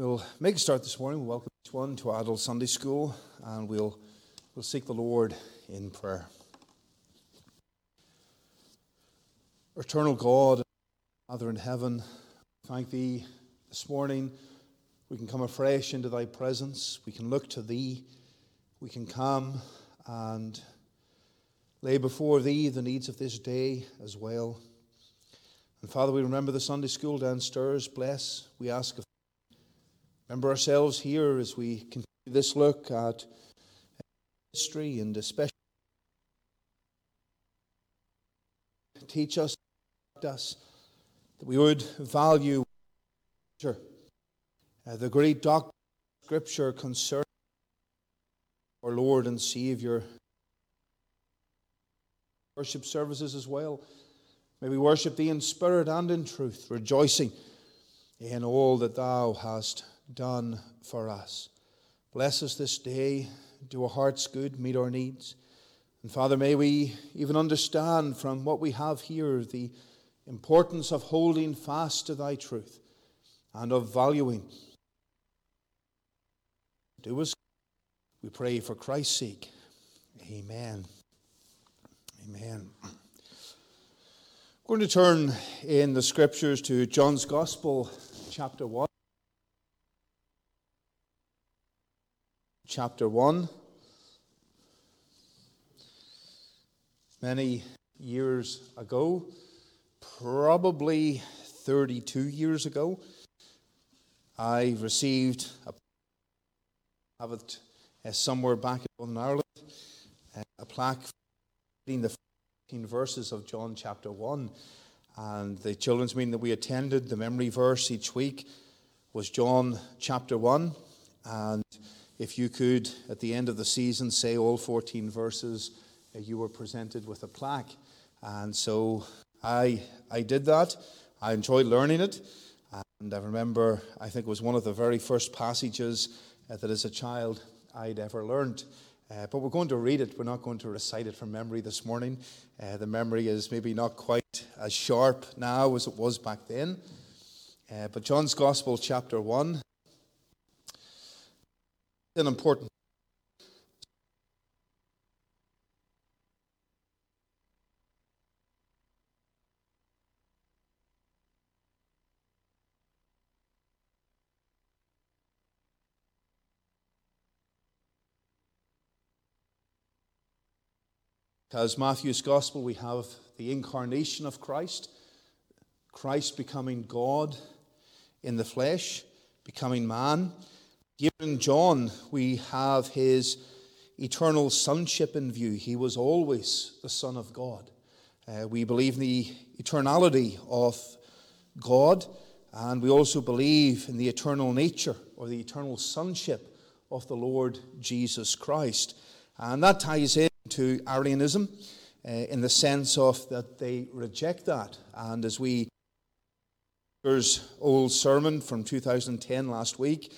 We'll make a start this morning. We'll welcome each one to adult Sunday school, and we'll, we'll seek the Lord in prayer. Eternal God, Father in heaven, thank Thee this morning. We can come afresh into Thy presence. We can look to Thee. We can come and lay before Thee the needs of this day as well. And Father, we remember the Sunday school downstairs. Bless, we ask of Remember ourselves here as we continue this look at history and especially teach us, us that we would value uh, the great doctrine of Scripture concerning our Lord and Savior. Worship services as well. May we worship Thee in spirit and in truth, rejoicing in all that Thou hast done for us. Bless us this day, do our hearts good, meet our needs. And Father, may we even understand from what we have here the importance of holding fast to Thy truth and of valuing. Do us, we pray for Christ's sake. Amen. Amen. We're going to turn in the scriptures to John's Gospel, chapter 1. Chapter 1. Many years ago, probably 32 years ago, I received a, have it uh, somewhere back in Northern Ireland, uh, a plaque reading the 14 verses of John chapter 1. And the children's meeting that we attended, the memory verse each week was John chapter 1. And if you could, at the end of the season, say all 14 verses, uh, you were presented with a plaque. And so I, I did that. I enjoyed learning it. And I remember, I think it was one of the very first passages uh, that as a child I'd ever learned. Uh, but we're going to read it. We're not going to recite it from memory this morning. Uh, the memory is maybe not quite as sharp now as it was back then. Uh, but John's Gospel, chapter 1, an important Because Matthew's gospel, we have the incarnation of Christ, Christ becoming God in the flesh, becoming man. In John, we have his eternal sonship in view. He was always the Son of God. Uh, we believe in the eternality of God, and we also believe in the eternal nature or the eternal sonship of the Lord Jesus Christ. And that ties into Arianism uh, in the sense of that they reject that. And as we old sermon from 2010 last week,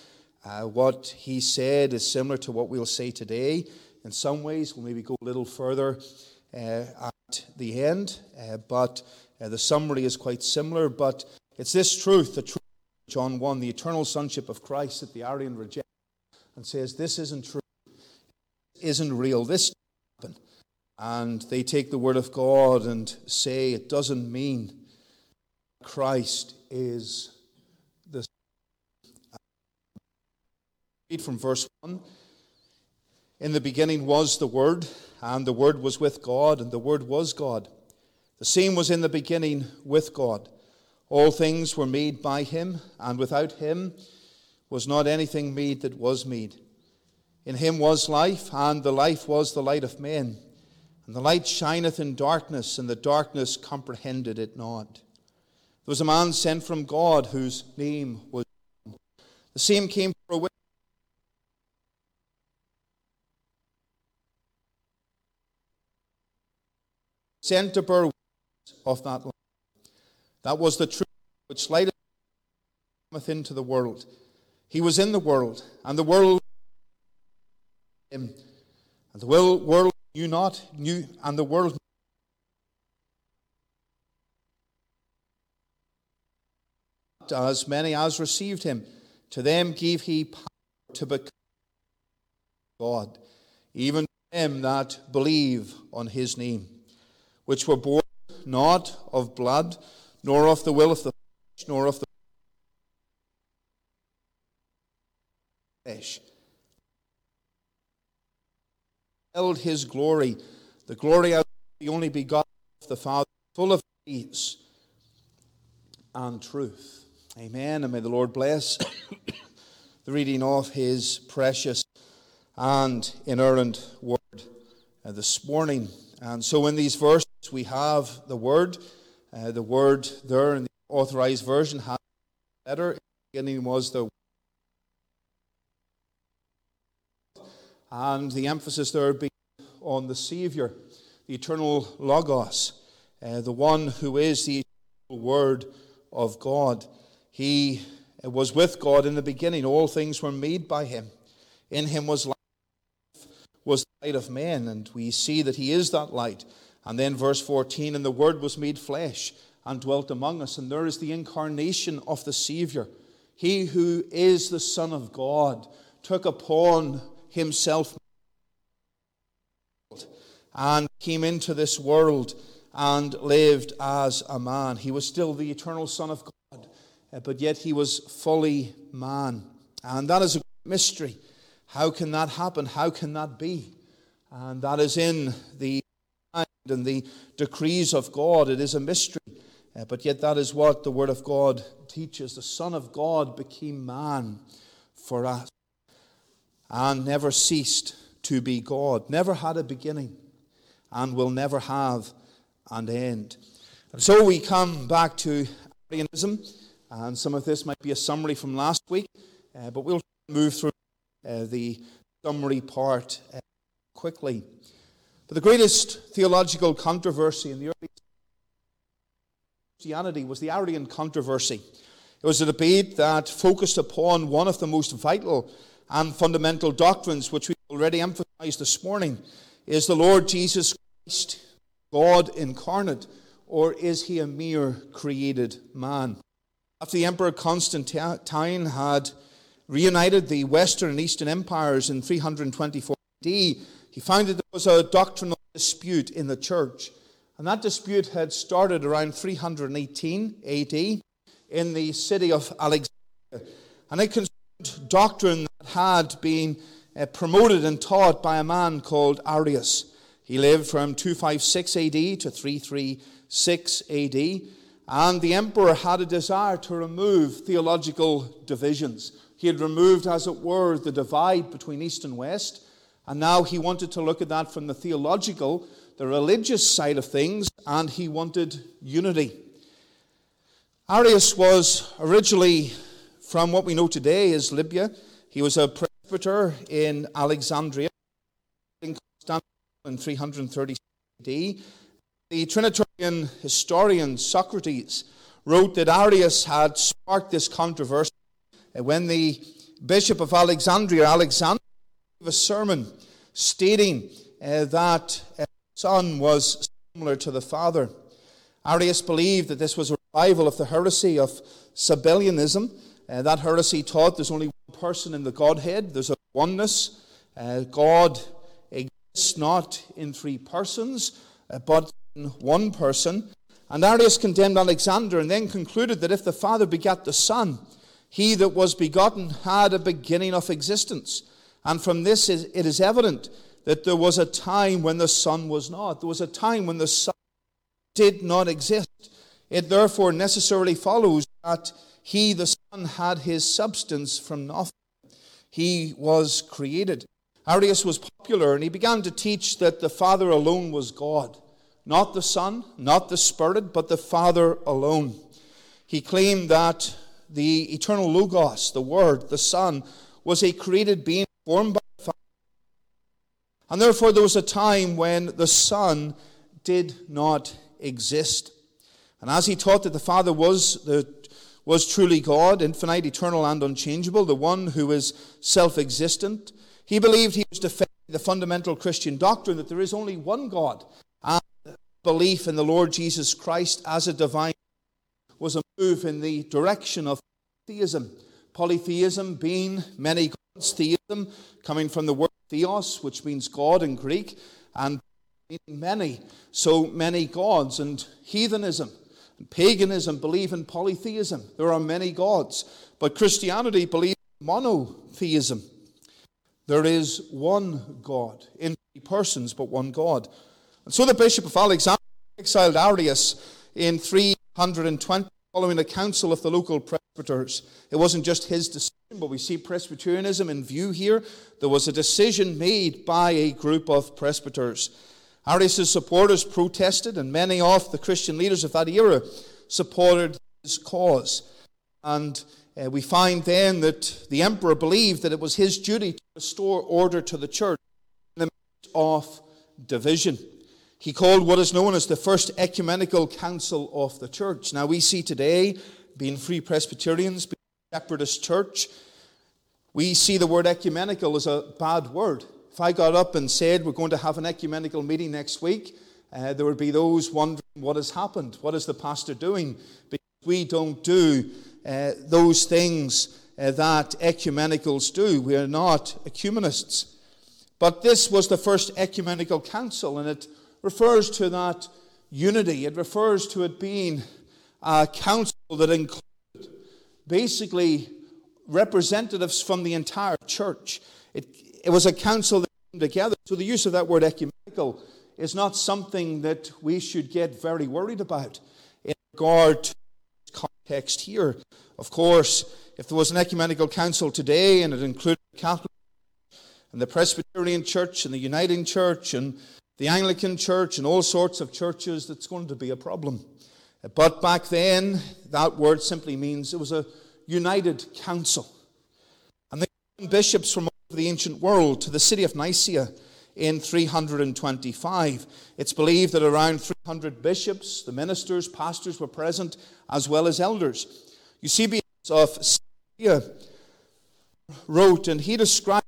uh, what he said is similar to what we'll say today. In some ways, we'll maybe go a little further uh, at the end, uh, but uh, the summary is quite similar. But it's this truth, the truth John 1, the eternal sonship of Christ that the Arian rejects and says, This isn't true, isn't real, this happened. And they take the word of God and say it doesn't mean Christ is Read from verse 1. In the beginning was the Word, and the Word was with God, and the Word was God. The same was in the beginning with God. All things were made by him, and without him was not anything made that was made. In him was life, and the life was the light of men. And the light shineth in darkness, and the darkness comprehended it not. There was a man sent from God whose name was John. The same came for a bear of that light. That was the truth which lighted cometh into the world. He was in the world, and the world him, and the world knew not, knew, and the world as many as received him. To them gave he power to become God, even to them that believe on his name, which were born not of blood, nor of the will of the flesh, nor of the flesh. Held his glory, the glory of the only begotten of the Father, full of grace and truth. Amen. And may the Lord bless the reading of his precious and inerrant word uh, this morning. And so in these verses, we have the word. Uh, the word there in the authorized version has letter. In the beginning was the and the emphasis there being on the Savior, the eternal Logos, uh, the one who is the Word of God. He was with God in the beginning. All things were made by him. In him was life, was the light of men, and we see that he is that light. And then verse 14, and the Word was made flesh and dwelt among us. And there is the incarnation of the Savior. He who is the Son of God took upon himself and came into this world and lived as a man. He was still the eternal Son of God, uh, but yet he was fully man. And that is a mystery. How can that happen? How can that be? And that is in the and the decrees of God. It is a mystery. Uh, but yet, that is what the Word of God teaches. The Son of God became man for us and never ceased to be God, never had a beginning, and will never have and end. And so we come back to Arianism, and some of this might be a summary from last week, uh, but we'll move through uh, the summary part uh, quickly. But the greatest theological controversy in the early Christianity was the Arian controversy. It was a debate that focused upon one of the most vital and fundamental doctrines, which we already emphasized this morning, is the Lord Jesus Christ God incarnate, or is he a mere created man? After the Emperor Constantine had reunited the Western and Eastern empires in 324 AD, he found that there was a doctrinal dispute in the church. And that dispute had started around 318 AD in the city of Alexandria. And it concerned doctrine that had been uh, promoted and taught by a man called Arius. He lived from 256 AD to 336 AD, and the emperor had a desire to remove theological divisions. He had removed, as it were, the divide between East and West, and now he wanted to look at that from the theological, the religious side of things, and he wanted unity. Arius was originally from what we know today as Libya. He was a presbyter in Alexandria, in Constantinople in 330 AD. The Trinitarian historian Socrates wrote that Arius had sparked this controversy when the Bishop of Alexandria, Alexander, a sermon stating uh, that uh, the Son was similar to the Father. Arius believed that this was a revival of the heresy of Sabellianism. Uh, that heresy taught there's only one person in the Godhead, there's a oneness. Uh, God exists not in three persons, uh, but in one person. And Arius condemned Alexander and then concluded that if the Father begat the Son, he that was begotten had a beginning of existence. And from this it is evident that there was a time when the Son was not. There was a time when the Son did not exist. It therefore necessarily follows that he, the Son, had his substance from nothing. He was created. Arius was popular and he began to teach that the Father alone was God. Not the Son, not the Spirit, but the Father alone. He claimed that the eternal Logos, the Word, the Son, was a created being formed by the Father. And therefore, there was a time when the Son did not exist. And as he taught that the Father was the was truly God, infinite, eternal, and unchangeable, the one who is self existent, he believed he was defending the fundamental Christian doctrine that there is only one God. And belief in the Lord Jesus Christ as a divine was a move in the direction of theism. Polytheism being many gods, theism coming from the word theos, which means God in Greek, and many, so many gods, and heathenism and paganism believe in polytheism. There are many gods, but Christianity believes in monotheism. There is one God in three persons, but one God. And so the Bishop of Alexandria exiled Arius in 320 following a council of the local presbyters. It wasn't just his decision, but we see Presbyterianism in view here. There was a decision made by a group of presbyters. Arius' supporters protested, and many of the Christian leaders of that era supported his cause. And uh, we find then that the emperor believed that it was his duty to restore order to the church in the midst of division. He called what is known as the First Ecumenical Council of the Church. Now, we see today, being Free Presbyterians, being separatist church, we see the word ecumenical as a bad word. If I got up and said we're going to have an ecumenical meeting next week, uh, there would be those wondering what has happened. What is the pastor doing? Because we don't do uh, those things uh, that ecumenicals do. We are not ecumenists. But this was the first ecumenical council, and it refers to that unity. It refers to it being a council that included basically representatives from the entire church. It, it was a council that came together. So the use of that word ecumenical is not something that we should get very worried about in regard to context here. Of course, if there was an ecumenical council today and it included Catholic and the Presbyterian Church and the Uniting Church and the Anglican Church and all sorts of churches, that's going to be a problem. But back then, that word simply means it was a united council. And the bishops from the ancient world to the city of Nicaea in 325. It's believed that around 300 bishops, the ministers, pastors were present, as well as elders. Eusebius of Caesarea wrote, and he described,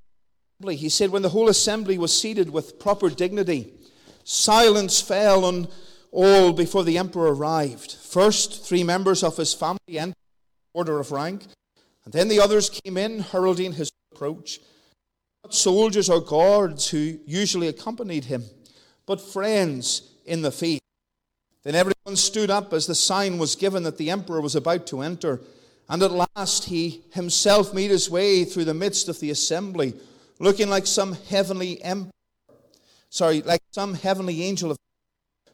he said, when the whole assembly was seated with proper dignity, silence fell on all before the emperor arrived. First, three members of his family entered order of rank, and then the others came in, heralding his approach Not soldiers or guards who usually accompanied him, but friends in the faith. Then everyone stood up as the sign was given that the emperor was about to enter. And at last he himself made his way through the midst of the assembly, looking like some heavenly emperor, sorry, like some heavenly angel of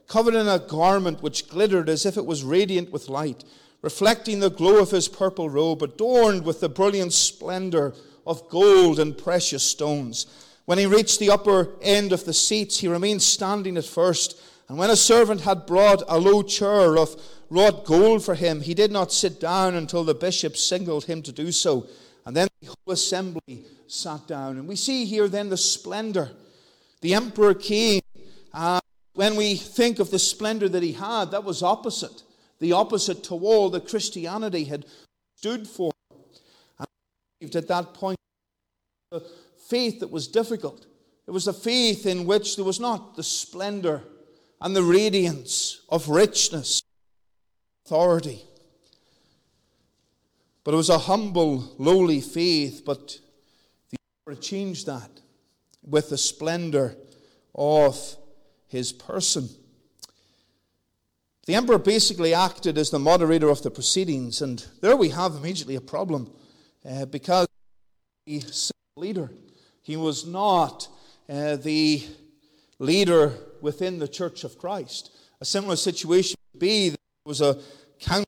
covered in a garment which glittered as if it was radiant with light, reflecting the glow of his purple robe, adorned with the brilliant splendor of gold and precious stones. When he reached the upper end of the seats, he remained standing at first. And when a servant had brought a low chair of wrought gold for him, he did not sit down until the bishop signaled him to do so. And then the whole assembly sat down. And we see here then the splendor. The emperor came. Uh, when we think of the splendor that he had, that was opposite. The opposite to all that Christianity had stood for And at that point a faith that was difficult. It was a faith in which there was not the splendor and the radiance of richness, authority. But it was a humble, lowly faith, but the Emperor changed that with the splendor of his person. The emperor basically acted as the moderator of the proceedings, and there we have immediately a problem uh, because a leader. He was not uh, the leader within the church of Christ. A similar situation would be that there was a council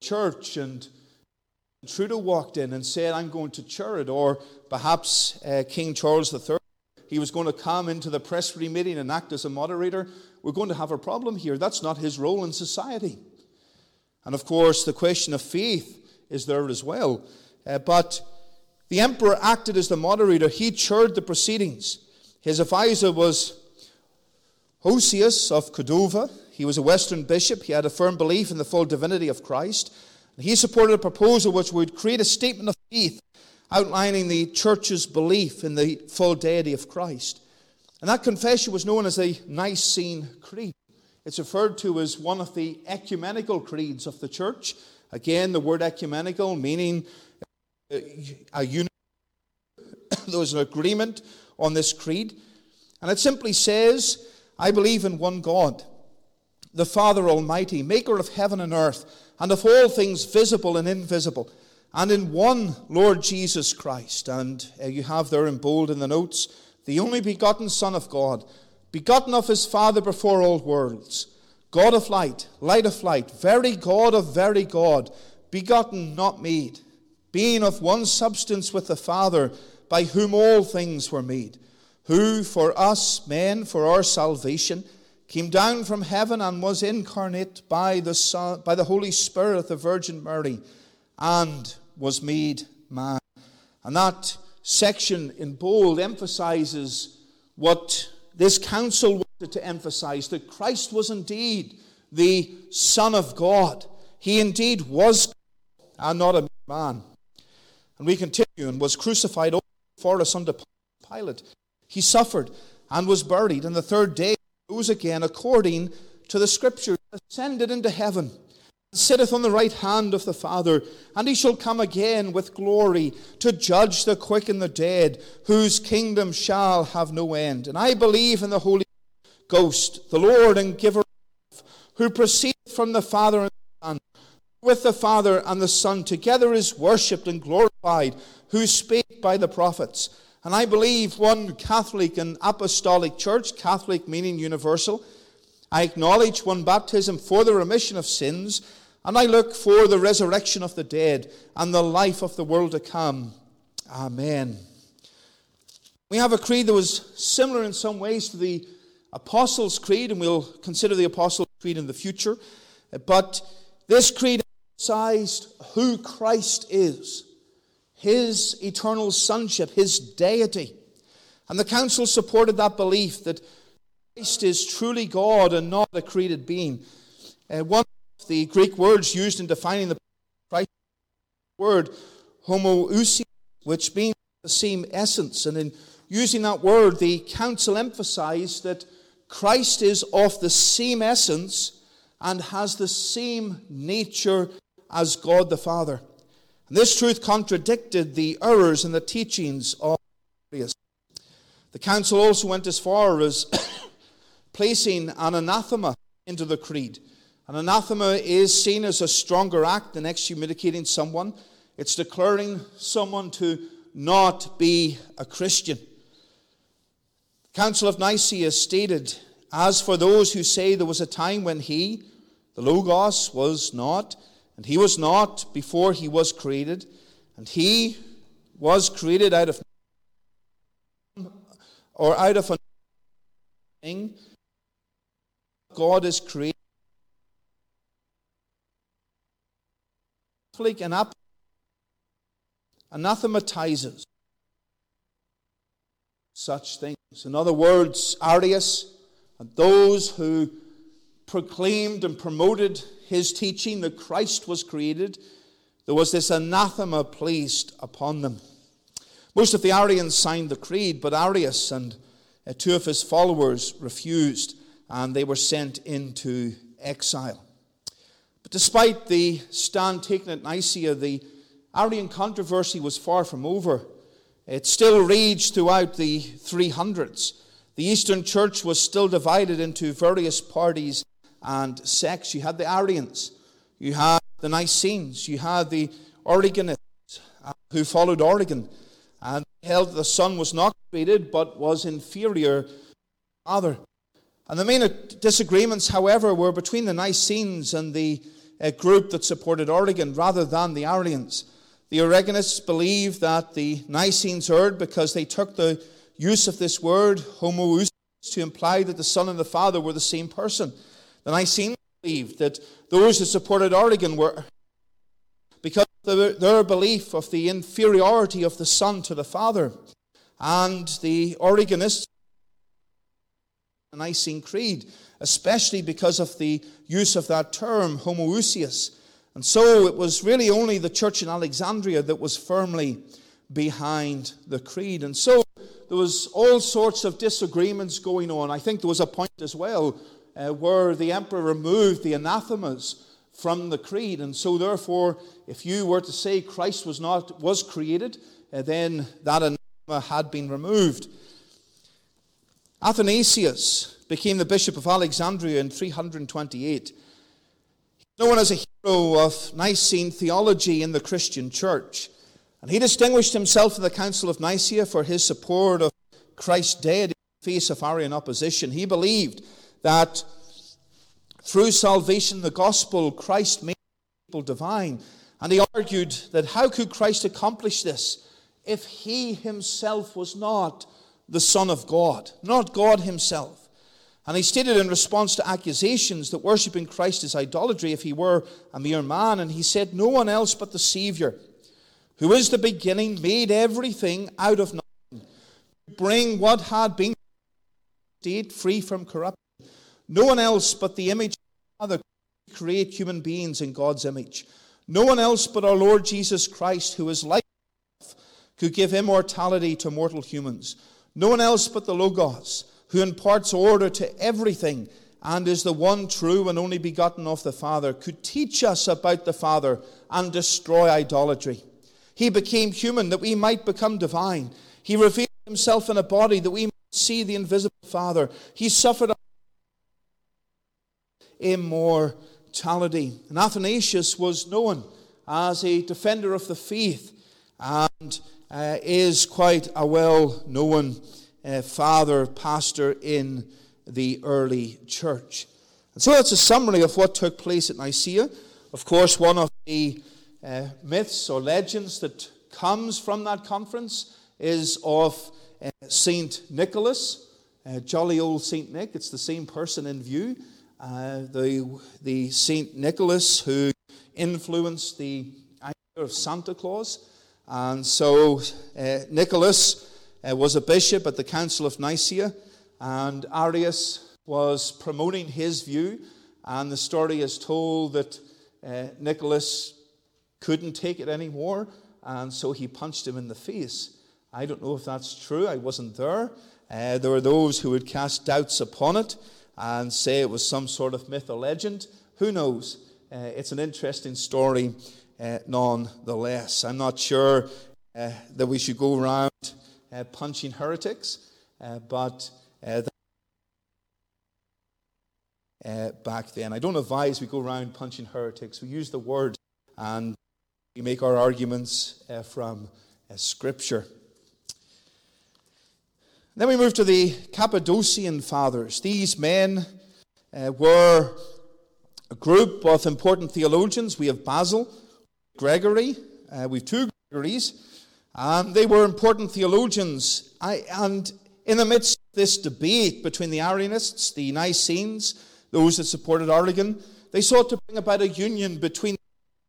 church and Trudeau walked in and said, I'm going to chair it. Or perhaps uh, King Charles III, he was going to come into the presbytery meeting and act as a moderator. We're going to have a problem here. That's not his role in society. And of course, the question of faith is there as well. Uh, but the emperor acted as the moderator. He chaired the proceedings. His advisor was Hosius of Cordova. He was a Western bishop. He had a firm belief in the full divinity of Christ. He supported a proposal which would create a statement of faith outlining the church's belief in the full deity of Christ. And that confession was known as the Nicene Creed. It's referred to as one of the ecumenical creeds of the church. Again, the word ecumenical meaning uh, a unit. there was an agreement on this creed. And it simply says, I believe in one God, the Father Almighty, maker of heaven and earth, and of all things visible and invisible, and in one Lord Jesus Christ. And uh, you have there in bold in the notes, the only begotten Son of God, begotten of his Father before all worlds, God of light, light of light, very God of very God, begotten, not made, being of one substance with the Father, by whom all things were made who for us men, for our salvation, came down from heaven and was incarnate by the, Son, by the Holy Spirit of the Virgin Mary and was made man. And that section in bold emphasizes what this council wanted to emphasize that Christ was indeed the Son of God. He indeed was and not a man. And we continue and was crucified for us under Pilate. He suffered and was buried, and the third day rose again according to the Scriptures, ascended into heaven, and sitteth on the right hand of the Father, and he shall come again with glory to judge the quick and the dead, whose kingdom shall have no end. And I believe in the Holy Ghost, the Lord and giver, of life, who proceedeth from the Father and the Son, with the Father and the Son together is worshipped and glorified, who spake by the prophets. And I believe one Catholic and Apostolic Church, Catholic meaning universal. I acknowledge one baptism for the remission of sins, and I look for the resurrection of the dead and the life of the world to come. Amen. We have a creed that was similar in some ways to the Apostles' Creed, and we'll consider the Apostles' Creed in the future. But this creed emphasized who Christ is his eternal sonship, his deity. And the council supported that belief that Christ is truly God and not a created being. Uh, one of the Greek words used in defining the Christ word, homoousia, which means the same essence. And in using that word, the council emphasized that Christ is of the same essence and has the same nature as God the Father. This truth contradicted the errors and the teachings of Arius. The council also went as far as placing an anathema into the creed. An anathema is seen as a stronger act than excommunicating someone. It's declaring someone to not be a Christian. The Council of Nicaea stated, As for those who say there was a time when he, the Logos, was not, and he was not before he was created, and he was created out of or out of a thing. God is created. and anathematizes such things. In other words, Arius and those who proclaimed and promoted his teaching that Christ was created, there was this anathema placed upon them. Most of the Arians signed the creed, but Arius and uh, two of his followers refused, and they were sent into exile. But despite the stand taken at Nicaea, the Arian controversy was far from over. It still raged throughout the 300s. The Eastern Church was still divided into various parties and sects. You had the Arians, you had the Nicenes, you had the Origenists uh, who followed Origen and held that the Son was not created but was inferior to the Father. And the main disagreements, however, were between the Nicenes and the uh, group that supported Origen rather than the Arians. The Origenists believed that the Nicenes erred because they took the use of this word, homoousios, to imply that the Son and the Father were the same person. The Nicene believed that those who supported Origen were because of their belief of the inferiority of the Son to the Father. And the Origenists, the Nicene Creed, especially because of the use of that term, homoousios. And so it was really only the church in Alexandria that was firmly behind the creed. And so there was all sorts of disagreements going on. I think there was a point as well uh, where the emperor removed the anathemas from the creed. And so, therefore, if you were to say Christ was not was created, uh, then that anathema had been removed. Athanasius became the bishop of Alexandria in 328. Known as a hero of Nicene theology in the Christian church. And he distinguished himself in the Council of Nicaea for his support of Christ's deity in the face of Arian opposition. He believed that through salvation, the gospel, Christ made people divine. And he argued that how could Christ accomplish this if he himself was not the Son of God, not God himself? And he stated in response to accusations that worshipping Christ is idolatry if he were a mere man. And he said, No one else but the Savior, who is the beginning, made everything out of nothing, bring what had been state free from corruption. No one else but the image of the Father create human beings in God's image. No one else but our Lord Jesus Christ, who is like could give immortality to mortal humans. No one else but the Logos who imparts order to everything and is the one true and only begotten of the Father, could teach us about the Father and destroy idolatry. He became human that we might become divine. He revealed himself in a body that we might see the invisible Father. He suffered immortality. And Athanasius was known as a defender of the faith and uh, is quite a well known uh, father, pastor in the early church. And so that's a summary of what took place at Nicaea. Of course, one of the uh, myths or legends that comes from that conference is of uh, Saint Nicholas, uh, jolly old Saint Nick. It's the same person in view. Uh, the, the Saint Nicholas who influenced the idea of Santa Claus. And so uh, Nicholas uh, was a bishop at the Council of Nicaea, and Arius was promoting his view. And the story is told that uh, Nicholas couldn't take it anymore, and so he punched him in the face. I don't know if that's true, I wasn't there. Uh, there were those who would cast doubts upon it and say it was some sort of myth or legend. Who knows? Uh, it's an interesting story uh, nonetheless. I'm not sure uh, that we should go around uh, punching heretics, uh, but uh, back then. I don't advise we go around punching heretics. We use the word and we make our arguments from Scripture. Then we move to the Cappadocian fathers. These men uh, were a group of important theologians. We have Basil, Gregory, uh, we have two Gregories, um, they were important theologians. I, and in the midst of this debate between the Arianists, the Nicenes, those that supported Origen, they sought to bring about a union between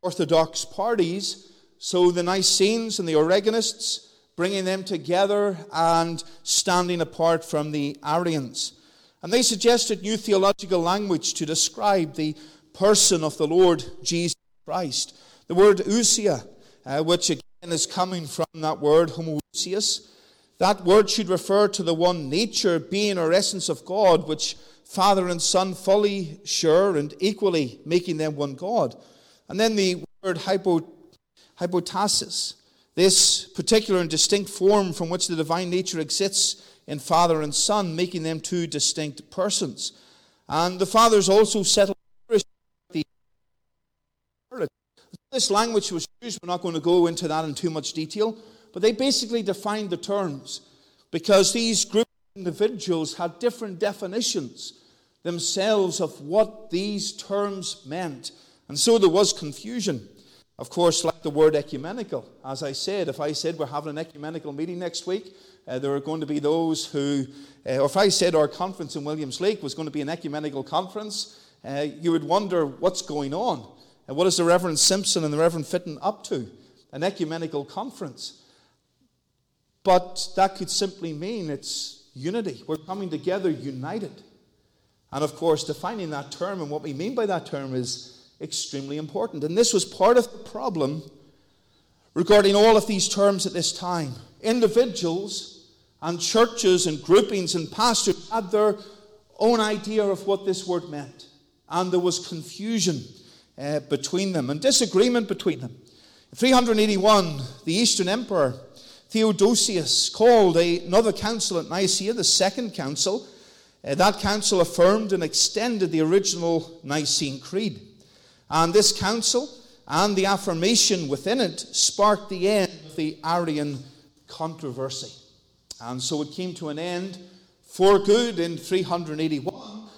Orthodox parties. So the Nicenes and the Origenists, bringing them together and standing apart from the Arians. And they suggested new theological language to describe the person of the Lord Jesus Christ. The word ousia, uh, which again is coming from that word, homoousios. That word should refer to the one nature, being or essence of God, which Father and Son fully share and equally making them one God. And then the word hypo, hypostasis, this particular and distinct form from which the divine nature exists in Father and Son, making them two distinct persons. And the Father's also settled This language was used, we're not going to go into that in too much detail, but they basically defined the terms because these groups of individuals had different definitions themselves of what these terms meant. And so there was confusion. Of course, like the word ecumenical. As I said, if I said we're having an ecumenical meeting next week, uh, there are going to be those who, uh, or if I said our conference in Williams Lake was going to be an ecumenical conference, uh, you would wonder what's going on. And what is the Reverend Simpson and the Reverend Fitton up to? An ecumenical conference. But that could simply mean it's unity. We're coming together united. And of course, defining that term and what we mean by that term is extremely important. And this was part of the problem regarding all of these terms at this time. Individuals and churches and groupings and pastors had their own idea of what this word meant. And there was confusion uh, between them and disagreement between them. In 381, the Eastern Emperor Theodosius called another council at Nicaea, the Second Council. Uh, that council affirmed and extended the original Nicene Creed. And this council and the affirmation within it sparked the end of the Arian controversy. And so it came to an end for good in 381.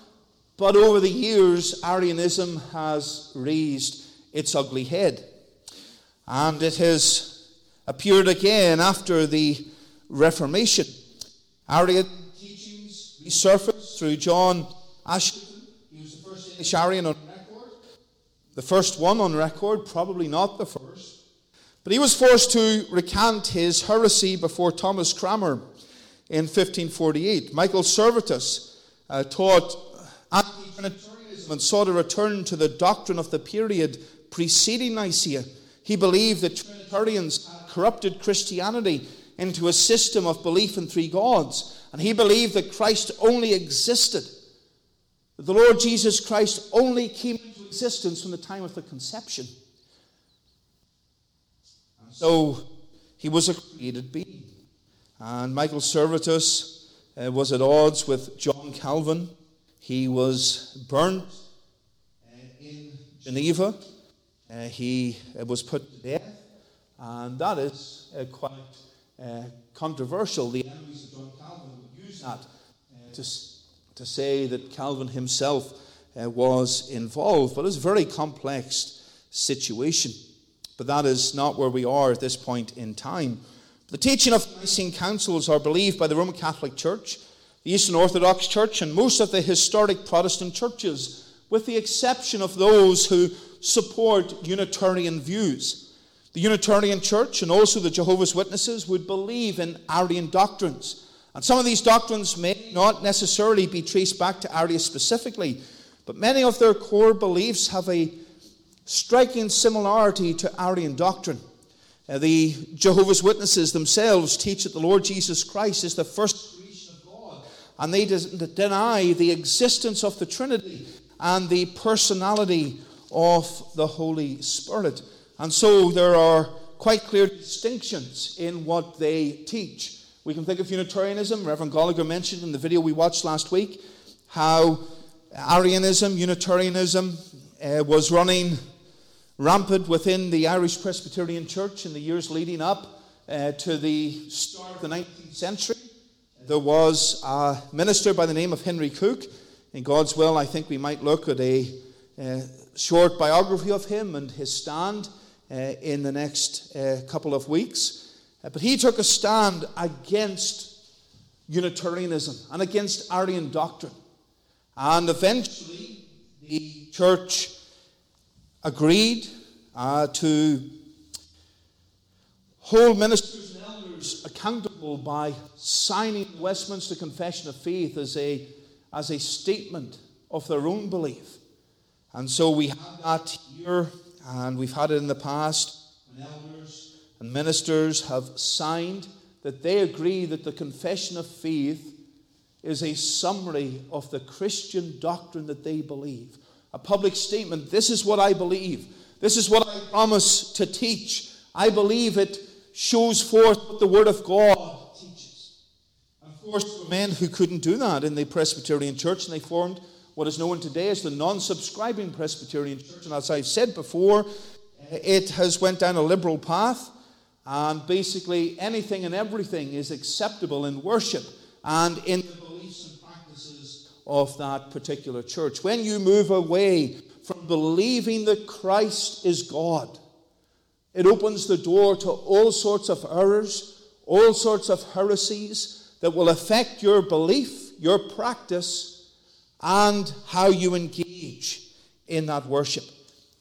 But over the years, Arianism has raised its ugly head. And it has appeared again after the Reformation. Arian teachings resurfaced through John. He was the first Arian on. The first one on record, probably not the first. But he was forced to recant his heresy before Thomas Cranmer in 1548. Michael Servetus uh, taught anti Trinitarianism and sought a return to the doctrine of the period preceding Nicaea. He believed that Trinitarians corrupted Christianity into a system of belief in three gods. And he believed that Christ only existed, that the Lord Jesus Christ only came existence from the time of the conception. So he was a created being. And Michael Servetus uh, was at odds with John Calvin. He was burnt uh, in Geneva. Uh, he uh, was put to death. And that is uh, quite uh, controversial. The enemies of John Calvin would use that to, to say that Calvin himself Uh, was involved. But it was a very complex situation. But that is not where we are at this point in time. The teaching of Nicene Councils are believed by the Roman Catholic Church, the Eastern Orthodox Church, and most of the historic Protestant churches, with the exception of those who support Unitarian views. The Unitarian Church and also the Jehovah's Witnesses would believe in Arian doctrines. And some of these doctrines may not necessarily be traced back to Arius specifically, but many of their core beliefs have a striking similarity to Arian doctrine. Uh, the Jehovah's Witnesses themselves teach that the Lord Jesus Christ is the first creation of God, and they deny the existence of the Trinity and the personality of the Holy Spirit. And so there are quite clear distinctions in what they teach. We can think of Unitarianism. Reverend Gallagher mentioned in the video we watched last week how Arianism, Unitarianism, uh, was running rampant within the Irish Presbyterian Church in the years leading up uh, to the start of the 19th century. There was a minister by the name of Henry Cooke. In God's will, I think we might look at a uh, short biography of him and his stand uh, in the next uh, couple of weeks. Uh, but he took a stand against Unitarianism and against Arian doctrine. And eventually, the church agreed uh, to hold ministers and elders accountable by signing the Westminster Confession of Faith as a, as a statement of their own belief. And so we have that here, and we've had it in the past when elders and ministers have signed that they agree that the Confession of Faith is a summary of the Christian doctrine that they believe a public statement. This is what I believe. This is what I promise to teach. I believe it shows forth what the Word of God teaches. Of course, there men who couldn't do that in the Presbyterian Church, and they formed what is known today as the non-subscribing Presbyterian Church. And as I've said before, it has went down a liberal path, and basically anything and everything is acceptable in worship and in of that particular church. When you move away from believing that Christ is God, it opens the door to all sorts of errors, all sorts of heresies that will affect your belief, your practice, and how you engage in that worship.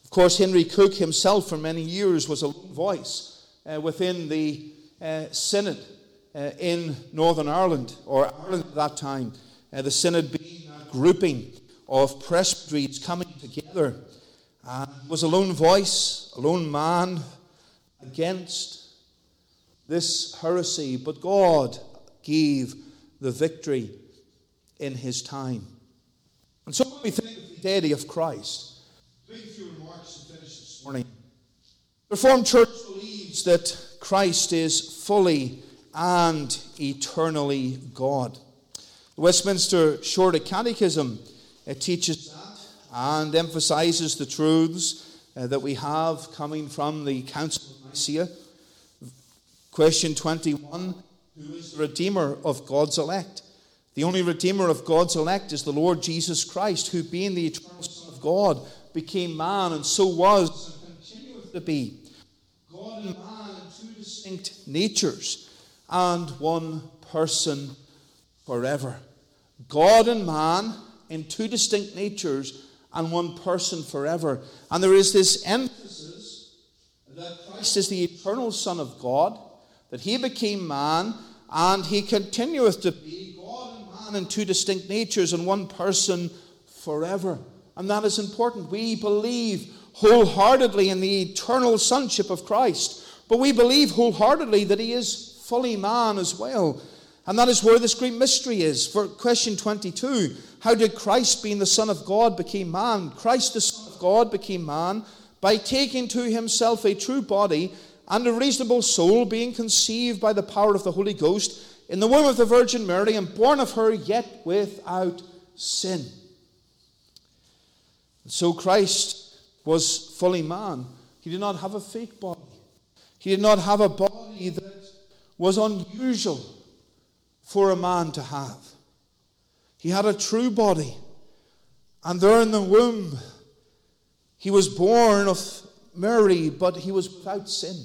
Of course, Henry Cooke himself, for many years, was a voice uh, within the uh, synod uh, in Northern Ireland, or Ireland at that time. Uh, the synod being grouping of presbyteries coming together. Uh, and was a lone voice, a lone man against this heresy, but God gave the victory in his time. And so when we think of the deity of Christ, make a few remarks and finish this morning. The Reformed Church believes that Christ is fully and eternally God. The Westminster Shorter Catechism teaches that and emphasizes the truths uh, that we have coming from the Council of Nicaea. Question 21 Who is the Redeemer of God's elect? The only Redeemer of God's elect is the Lord Jesus Christ, who, being the eternal Son of God, became man and so was and continueth to be. God and man in two distinct natures and one person forever. God and man in two distinct natures and one person forever. And there is this emphasis that Christ is the eternal Son of God, that he became man, and he continueth to be God and man in two distinct natures and one person forever. And that is important. We believe wholeheartedly in the eternal sonship of Christ, but we believe wholeheartedly that he is fully man as well. And that is where this great mystery is. For question 22 How did Christ, being the Son of God, become man? Christ, the Son of God, became man by taking to himself a true body and a reasonable soul, being conceived by the power of the Holy Ghost in the womb of the Virgin Mary and born of her, yet without sin. So Christ was fully man. He did not have a fake body, he did not have a body that was unusual for a man to have. He had a true body. And there in the womb, he was born of Mary, but he was without sin.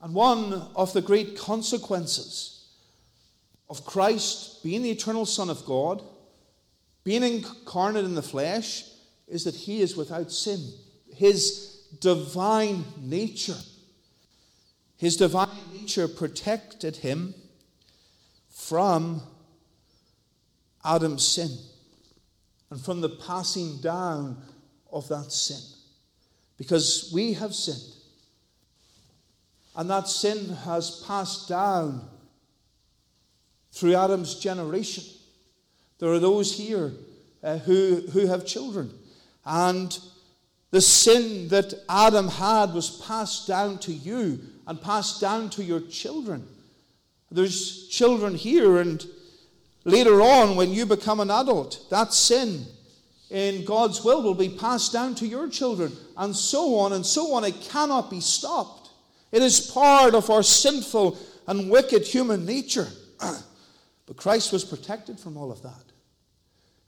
And one of the great consequences of Christ being the eternal Son of God, being incarnate in the flesh, is that he is without sin. His divine nature, his divine nature protected him from Adam's sin and from the passing down of that sin. Because we have sinned. And that sin has passed down through Adam's generation. There are those here uh, who, who have children. And the sin that Adam had was passed down to you and passed down to your children. There's children here, and later on, when you become an adult, that sin in God's will will be passed down to your children, and so on and so on. It cannot be stopped. It is part of our sinful and wicked human nature. but Christ was protected from all of that.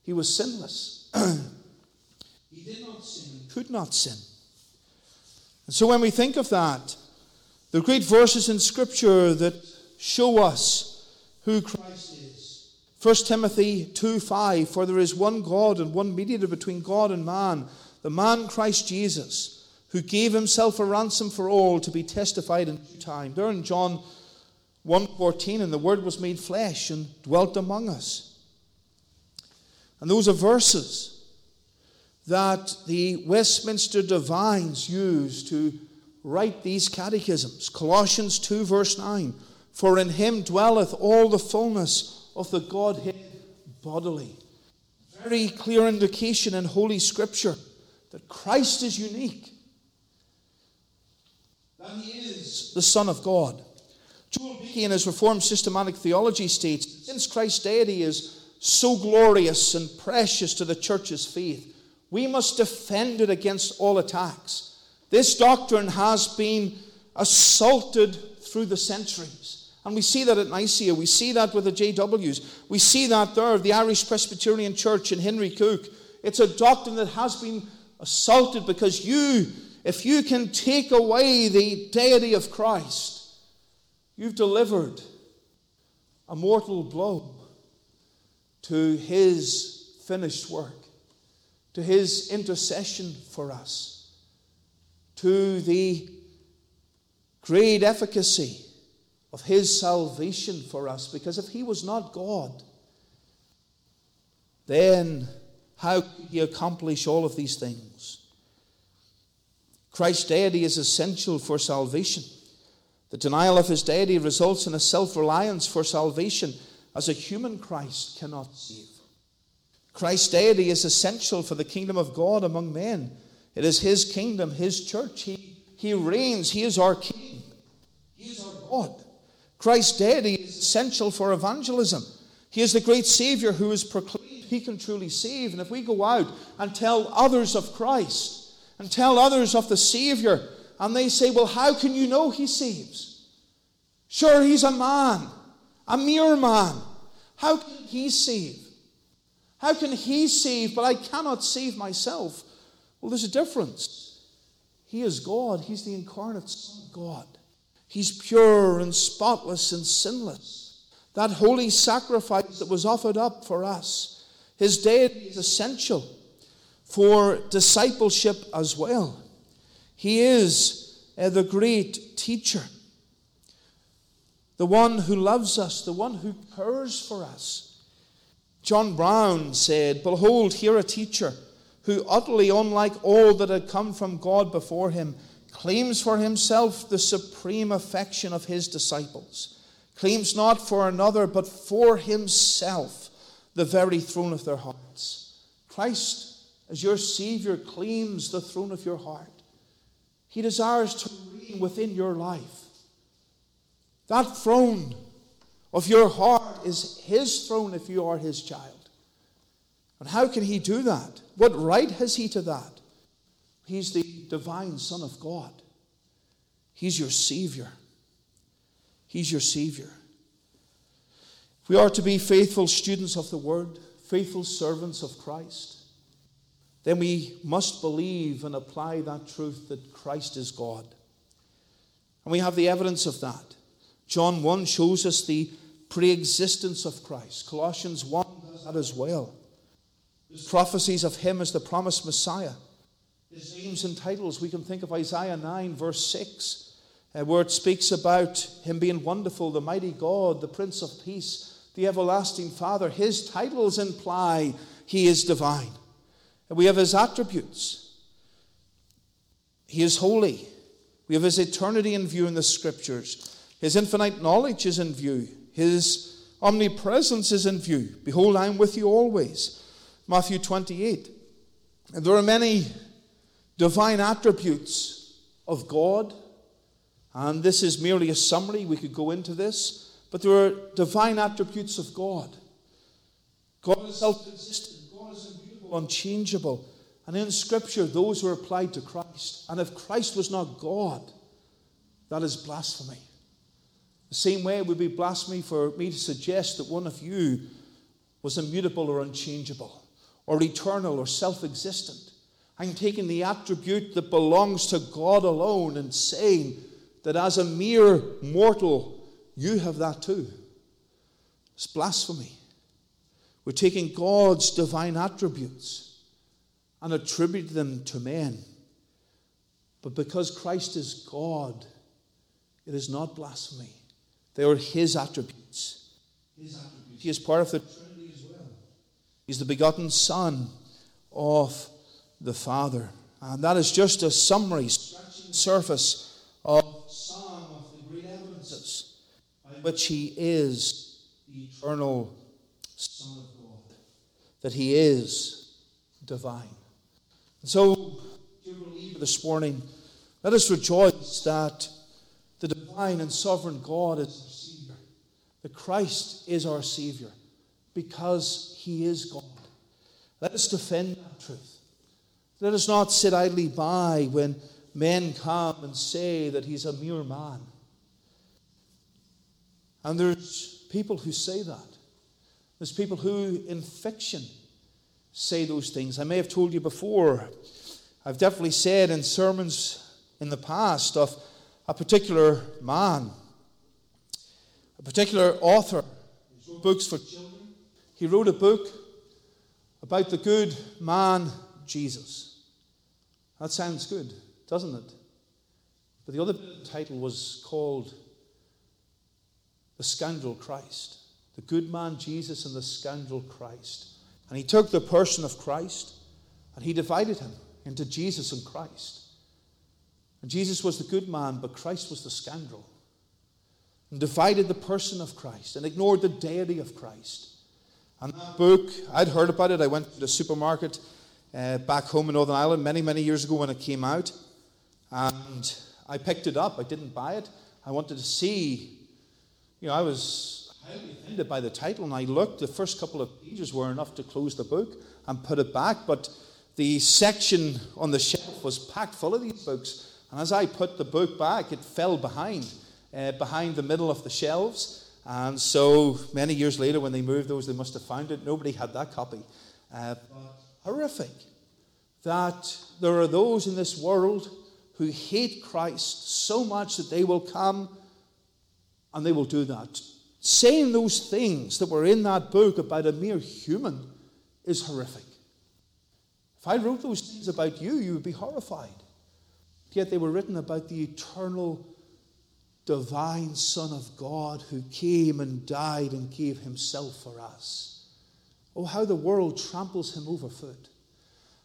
He was sinless. he did not sin, could not sin. And so when we think of that, the great verses in Scripture that show us who Christ is. 1 Timothy 2 5 For there is one God and one mediator between God and man, the man Christ Jesus, who gave himself a ransom for all to be testified in due time. There in John 1:14, and the Word was made flesh and dwelt among us. And those are verses that the Westminster divines use to write these catechisms. Colossians 2, verse 9. For in him dwelleth all the fullness of the Godhead bodily. Very clear indication in Holy Scripture that Christ is unique, that he is the Son of God. Joel Beeke, in his Reformed Systematic Theology, states since Christ's deity is so glorious and precious to the church's faith, we must defend it against all attacks. This doctrine has been assaulted through the centuries. And we see that at Nicaea. We see that with the JWs. We see that there, the Irish Presbyterian Church and Henry Cooke. It's a doctrine that has been assaulted because you, if you can take away the deity of Christ, you've delivered a mortal blow to his finished work, to his intercession for us, to the great efficacy of his salvation for us. Because if he was not God, then how could he accomplish all of these things? Christ's deity is essential for salvation. The denial of his deity results in a self reliance for salvation, as a human Christ cannot save. Christ's deity is essential for the kingdom of God among men. It is his kingdom, his church. He He reigns. He is our King. He is our God. Christ's deity is essential for evangelism. He is the great Savior who is proclaimed. He can truly save. And if we go out and tell others of Christ and tell others of the Savior, and they say, Well, how can you know He saves? Sure, He's a man, a mere man. How can He save? How can He save, but I cannot save myself? Well, there's a difference. He is God, He's the incarnate Son of God. He's pure and spotless and sinless. That holy sacrifice that was offered up for us, His deity is essential for discipleship as well. He is uh, the great teacher, the one who loves us, the one who cares for us. John Brown said, Behold, here a teacher who, utterly unlike all that had come from God before him, claims for himself the supreme affection of his disciples, claims not for another, but for himself the very throne of their hearts. Christ, as your Savior, claims the throne of your heart. He desires to reign within your life. That throne of your heart is His throne if you are His child. And how can He do that? What right has He to that? He's the divine Son of God. He's your Savior. He's your Savior. We are to be faithful students of the Word, faithful servants of Christ, then we must believe and apply that truth that Christ is God. And we have the evidence of that. John 1 shows us the pre existence of Christ, Colossians 1 does that as well. There's prophecies of him as the promised Messiah. His names and titles, we can think of Isaiah 9, verse 6, uh, where it speaks about him being wonderful, the mighty God, the Prince of Peace, the everlasting Father. His titles imply he is divine. We have his attributes. He is holy. We have his eternity in view in the scriptures. His infinite knowledge is in view. His omnipresence is in view. Behold, I am with you always. Matthew 28. And there are many divine attributes of God. And this is merely a summary. We could go into this. But there are divine attributes of God. God is self existent God is immutable, unchangeable. And in Scripture, those were applied to Christ. And if Christ was not God, that is blasphemy. The same way it would be blasphemy for me to suggest that one of you was immutable or unchangeable, or eternal or self existent. I'm taking the attribute that belongs to God alone and saying that as a mere mortal, you have that too. It's blasphemy. We're taking God's divine attributes and attributing them to men. But because Christ is God, it is not blasphemy. They are His attributes. His attributes. He is part of the Trinity as well. He's the begotten Son of the Father. And that is just a summary, surface of some of the great evidences by which He is the eternal Son of God, that He is divine. And so, this morning, let us rejoice that the divine and sovereign God is our Savior, that Christ is our Savior, because He is God. Let us defend that truth. Let us not sit idly by when men come and say that He's a mere man. And there's people who say that. There's people who, in fiction, say those things. I may have told you before, I've definitely said in sermons in the past of a particular man, a particular author, books for children. He wrote a book about the good man Jesus. That sounds good, doesn't it? But the other title was called The Scoundrel Christ the good man Jesus and the scoundrel Christ. And he took the person of Christ and he divided him into Jesus and Christ. And Jesus was the good man, but Christ was the scoundrel. And divided the person of Christ and ignored the deity of Christ. And that book, I'd heard about it. I went to the supermarket uh, back home in Northern Ireland many, many years ago when it came out. And I picked it up. I didn't buy it. I wanted to see. You know, I was highly offended by the title, and I looked. The first couple of pages were enough to close the book and put it back, but the section on the shelf was packed full of these books. And as I put the book back, it fell behind, uh, behind the middle of the shelves. And so many years later, when they moved those, they must have found it. Nobody had that copy. Uh, horrific that there are those in this world who hate Christ so much that they will come and they will do that. Saying those things that were in that book about a mere human is horrific. If I wrote those things about you, you would be horrified. Yet they were written about the eternal, divine Son of God who came and died and gave himself for us. Oh, how the world tramples him overfoot.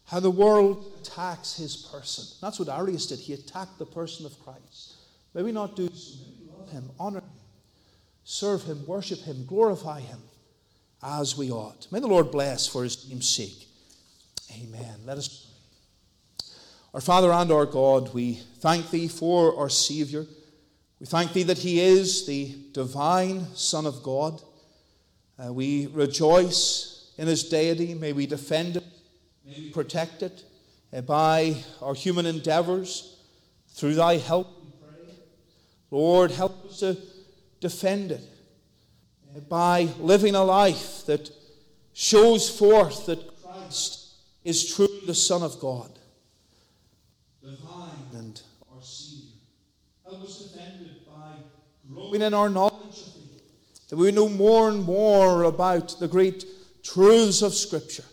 How the world attacks his person. That's what Arius did. He attacked the person of Christ. May we not do so. Him, honor him, serve him, worship him, glorify him as we ought. May the Lord bless for his name's sake. Amen. Let us pray. Our Father and our God, we thank thee for our Savior. We thank thee that he is the divine Son of God. Uh, we rejoice in his deity. May we defend it May we protect it uh, by our human endeavors. Through thy help. Lord, help us to defend it by living a life that shows forth that Christ is truly the Son of God, divine and our Savior. Help us defend it by growing in our knowledge of thee, that we know more and more about the great truths of Scripture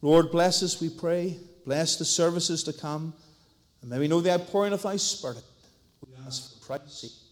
Lord, bless us, we pray. Bless the services to come. And may we know the outpouring of thy Spirit. We ask for Christ's sake.